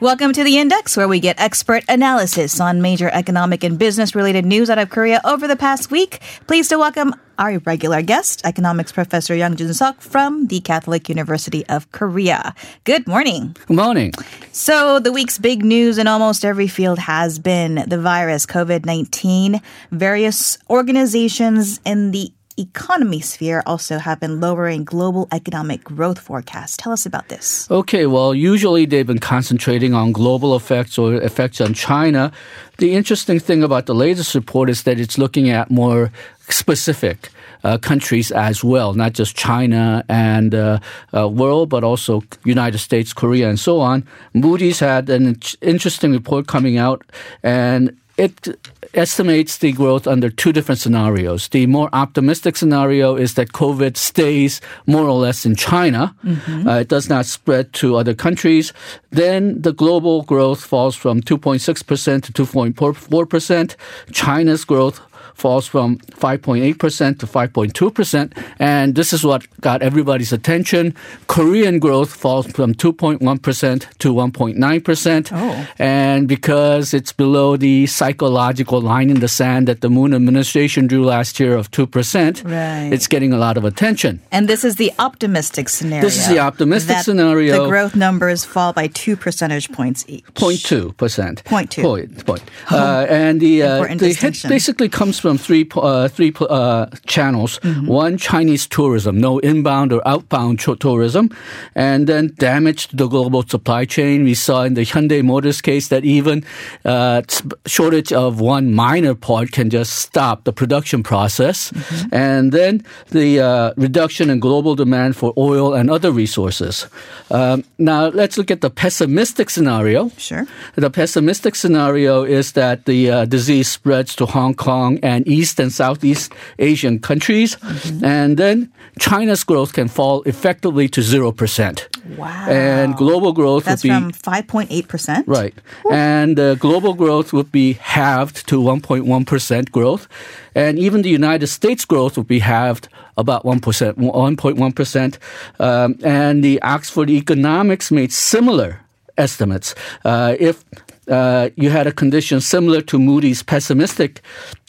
Welcome to the Index, where we get expert analysis on major economic and business related news out of Korea over the past week. Pleased to welcome our regular guest, economics professor Yang Jun-sok from the Catholic University of Korea. Good morning. Good morning. So, the week's big news in almost every field has been the virus, COVID 19. Various organizations in the economy sphere also have been lowering global economic growth forecasts. Tell us about this. Okay, well, usually they've been concentrating on global effects or effects on China. The interesting thing about the latest report is that it's looking at more specific uh, countries as well, not just China and uh, uh, world, but also United States, Korea, and so on. Moody's had an interesting report coming out, and it estimates the growth under two different scenarios. The more optimistic scenario is that COVID stays more or less in China. Mm-hmm. Uh, it does not spread to other countries. Then the global growth falls from 2.6% to 2.4%. China's growth falls from 5.8% to 5.2%. And this is what got everybody's attention. Korean growth falls from 2.1% to 1.9%. Oh. And because it's below the psychological line in the sand that the Moon administration drew last year of 2%, right. it's getting a lot of attention. And this is the optimistic scenario. This is the optimistic scenario. The growth numbers fall by two percentage points each. 0.2%. 0.2. Point, point. Oh, uh, and the, uh, the hit basically comes from from three uh, three uh, channels. Mm-hmm. One, Chinese tourism, no inbound or outbound tourism, and then damage to the global supply chain. We saw in the Hyundai Motors case that even uh, shortage of one minor part can just stop the production process, mm-hmm. and then the uh, reduction in global demand for oil and other resources. Um, now let's look at the pessimistic scenario. Sure. The pessimistic scenario is that the uh, disease spreads to Hong Kong and and East and Southeast Asian countries. Mm-hmm. And then China's growth can fall effectively to 0%. Wow. And global growth That's would be. from 5.8%? Right. Ooh. And uh, global growth would be halved to 1.1% growth. And even the United States growth would be halved about 1%, 1.1%. Um, and the Oxford Economics made similar estimates. Uh, if uh, you had a condition similar to Moody's pessimistic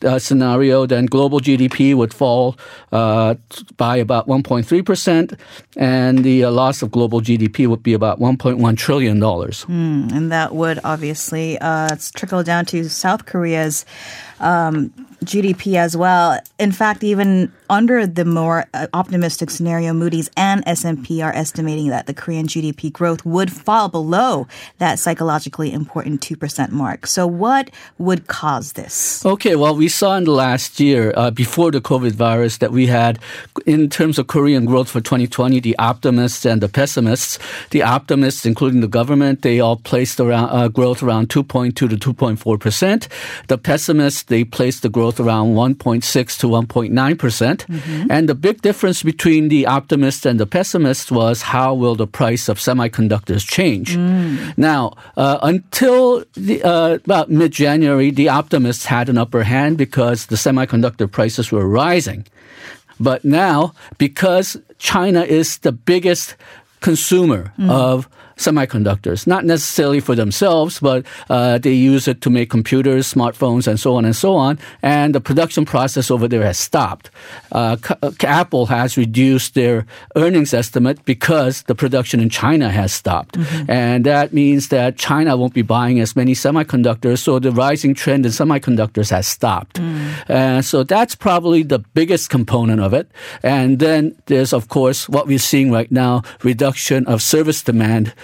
uh, scenario, then global GDP would fall uh, by about 1.3%, and the uh, loss of global GDP would be about $1.1 trillion. Mm, and that would obviously uh, trickle down to South Korea's um, GDP as well. In fact, even under the more uh, optimistic scenario, Moody's and S&P are estimating that the Korean GDP growth would fall below that psychologically important 2% mark. So what would cause this? Okay, well, we saw in the last year, uh, before the COVID virus, that we had, in terms of Korean growth for 2020, the optimists and the pessimists. The optimists, including the government, they all placed around uh, growth around 2.2 to 2.4%. The pessimists, they placed the growth around 1.6 to 1.9%. percent mm-hmm. And the big difference between the optimists and the pessimists was how will the price of semiconductors change? Mm. Now, uh, until the, uh, about mid January, the optimists had an upper hand because the semiconductor prices were rising. But now, because China is the biggest consumer mm. of semiconductors, not necessarily for themselves, but uh, they use it to make computers, smartphones, and so on and so on. And the production process over there has stopped. Uh, uh Apple has reduced their earnings estimate because the production in China has stopped. Mm-hmm. And that means that China won't be buying as many semiconductors. So the rising trend in semiconductors has stopped. Mm. And so that's probably the biggest component of it. And then there's, of course, what we're seeing right now reduction of service demand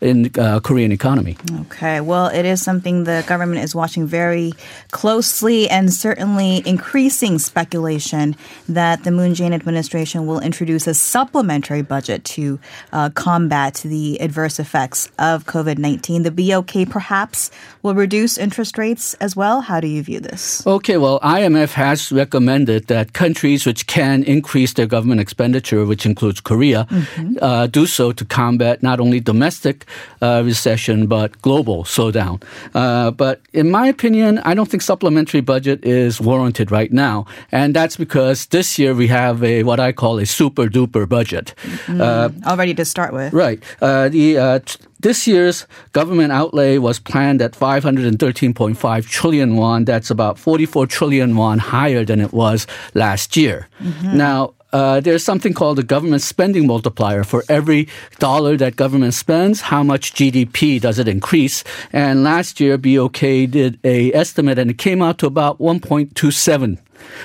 in uh, Korean economy. Okay, well, it is something the government is watching very closely, and certainly increasing speculation that the Moon Jae-in administration will introduce a supplementary budget to uh, combat the adverse effects of COVID nineteen. The BOK perhaps will reduce interest rates as well. How do you view this? Okay, well, IMF has recommended that countries which can increase their government expenditure, which includes Korea, mm-hmm. uh, do so to combat not only domestic uh, recession, but global slowdown. Uh, but in my opinion, I don't think supplementary budget is warranted right now, and that's because this year we have a what I call a super duper budget. Mm, already to start with, right? Uh, the uh, this year's government outlay was planned at 513.5 trillion won. That's about 44 trillion won higher than it was last year. Mm-hmm. Now, uh, there's something called the government spending multiplier. For every dollar that government spends, how much GDP does it increase? And last year, BOK did a estimate, and it came out to about 1.27.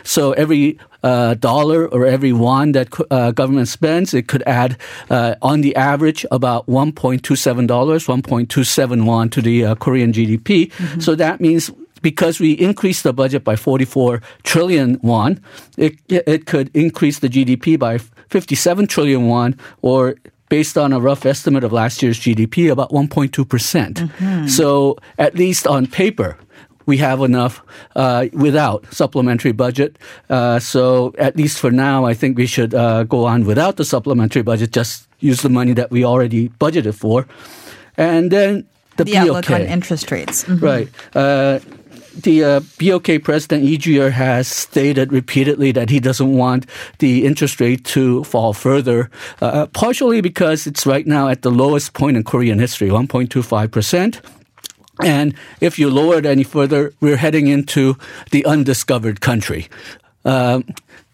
So every uh, dollar or every won that uh, government spends, it could add, uh, on the average, about $1.27, 1.27 won to the uh, Korean GDP. Mm-hmm. So that means because we increased the budget by 44 trillion won, it, it could increase the GDP by 57 trillion won or based on a rough estimate of last year's GDP, about 1.2%. percent mm hmm So at least on paper, we have enough uh, without supplementary budget. Uh, so at least for now, I think we should uh, go on without the supplementary budget. Just use the money that we already budgeted for, and then the, the outlook on interest rates. Mm-hmm. Right. The uh, BOK president Ju-yeol has stated repeatedly that he doesn't want the interest rate to fall further, uh, partially because it's right now at the lowest point in Korean history, 1.25 percent. And if you lower it any further, we're heading into the undiscovered country. Uh,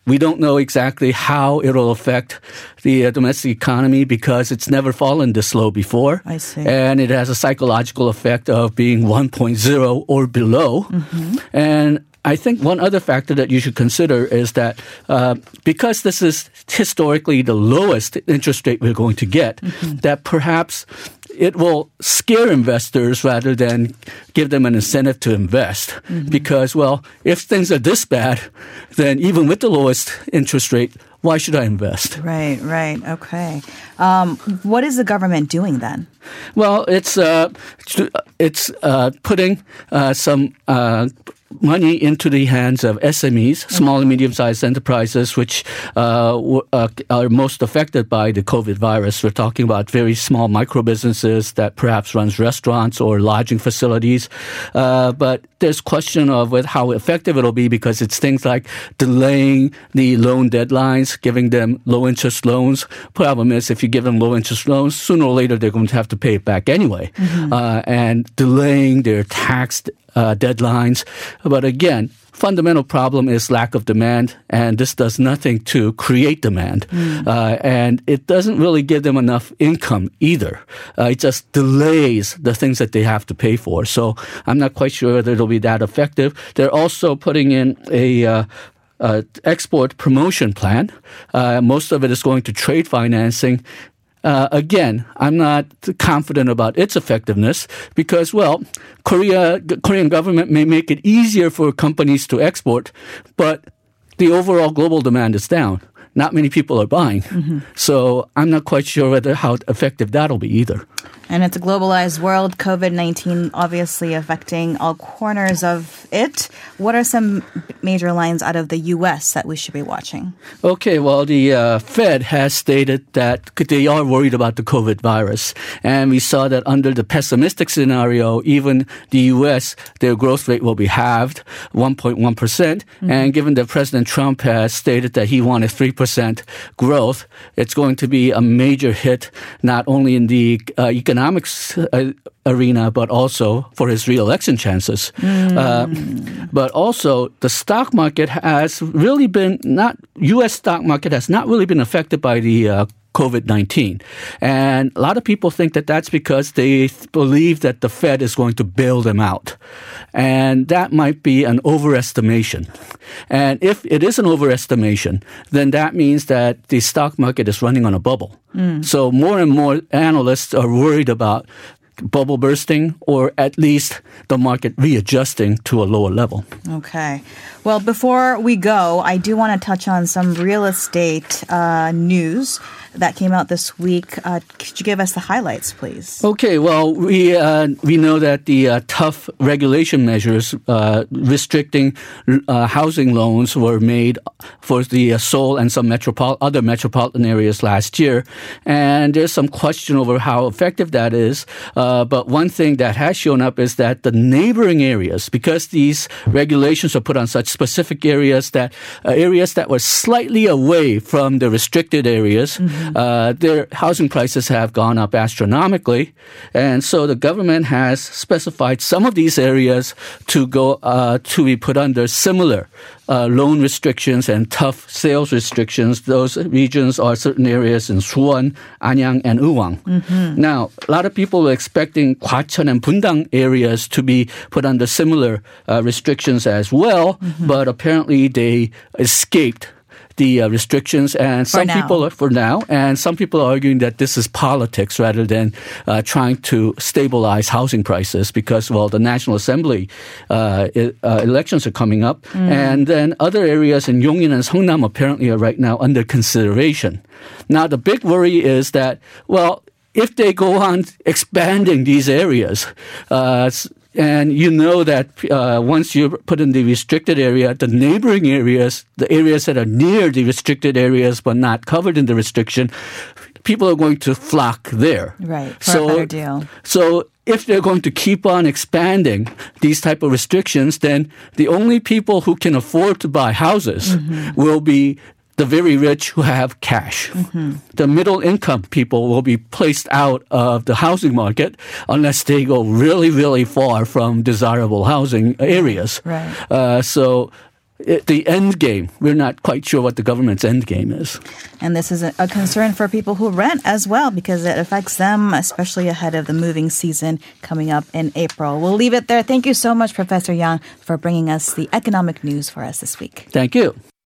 we don't know exactly how it'll affect the uh, domestic economy because it's never fallen this low before. I see. And it has a psychological effect of being 1.0 or below. Mm-hmm. And I think one other factor that you should consider is that uh, because this is historically the lowest interest rate we're going to get, mm-hmm. that perhaps it will scare investors rather than give them an incentive to invest. Mm-hmm. Because, well, if things are this bad, then even with the lowest interest rate, why should I invest? Right, right. Okay. Um, what is the government doing then? Well, it's uh, it's uh, putting uh, some uh, money into the hands of SMEs, small and medium sized enterprises, which uh, uh, are most affected by the COVID virus. We're talking about very small micro businesses that perhaps runs restaurants or lodging facilities. Uh, but there's question of how effective it'll be because it's things like delaying the loan deadlines, giving them low interest loans. Problem is, if you give them low interest loans, sooner or later they're going to have to pay it back anyway, mm-hmm. uh, and delaying their tax uh, deadlines. But again, fundamental problem is lack of demand, and this does nothing to create demand. Mm. Uh, and it doesn't really give them enough income either. Uh, it just delays the things that they have to pay for. So I'm not quite sure that it'll be that effective. They're also putting in a uh, uh, export promotion plan. Uh, most of it is going to trade financing, uh, again, I'm not confident about its effectiveness because, well, Korea, Korean government may make it easier for companies to export, but the overall global demand is down. Not many people are buying. Mm-hmm. So I'm not quite sure whether how effective that'll be either. And it's a globalized world. COVID 19 obviously affecting all corners of it. What are some major lines out of the U.S. that we should be watching? Okay, well, the uh, Fed has stated that they are worried about the COVID virus. And we saw that under the pessimistic scenario, even the U.S., their growth rate will be halved, 1.1%. percent mm hmm And given that President Trump has stated that he wanted 3% growth, it's going to be a major hit, not only in the uh, economic economics uh, arena, but also for his reelection chances. Mm. Uh, but also, the stock market has really been not U.S. stock market has not really been affected by the uh, COVID 19. And a lot of people think that that's because they believe that the Fed is going to bail them out. And that might be an overestimation. And if it is an overestimation, then that means that the stock market is running on a bubble. Mm. So more and more analysts are worried about bubble bursting or at least the market readjusting to a lower level. Okay. Well, before we go, I do want to touch on some real estate uh, news that came out this week. Uh, could you give us the highlights, please? Okay. Well, we uh, we know that the uh, tough regulation measures uh, restricting uh, housing loans were made for the uh, Seoul and some metropol- other metropolitan areas last year, and there's some question over how effective that is. but one thing that has shown up is that the neighboring areas, because these regulations are put on such specific areas that areas that were slightly away from the restricted areas. Mm-hmm uh, their housing prices have gone up astronomically. And so the government has specified some of these areas to go uh, to be put under similar uh, loan restrictions and tough sales restrictions. Those regions are certain areas in Suwon, Anyang, and Uiwang. Mm-hmm. Now, a lot of people were expecting Gwacheon and Bundang areas to be put under similar uh, restrictions as well, mm-hmm. but apparently they escaped the uh, restrictions, and some people are for now, and some people are arguing that this is politics rather than uh, trying to stabilize housing prices because, well, the National Assembly uh, uh elections are coming up, mm. and then other areas in Yongin and Seongnam apparently are right now under consideration. Now, the big worry is that, well, if they go on expanding these areas, uh, and you know that uh, once you put in the restricted area, the neighboring areas, the areas that are near the restricted areas but not covered in the restriction, people are going to flock there. Right. So, a better deal. So if they're going to keep on expanding these type of restrictions, then the only people who can afford to buy houses mm-hmm. will be the very rich who have cash. Mm-hmm. The middle income people will be placed out of the housing market unless they go really, really far from desirable housing areas. Right. Uh, so it, the end game, we're not quite sure what the government's end game is. And this is a, a, concern for people who rent as well because it affects them, especially ahead of the moving season coming up in April. We'll leave it there. Thank you so much, Professor Yang, for bringing us the economic news for us this week. Thank you.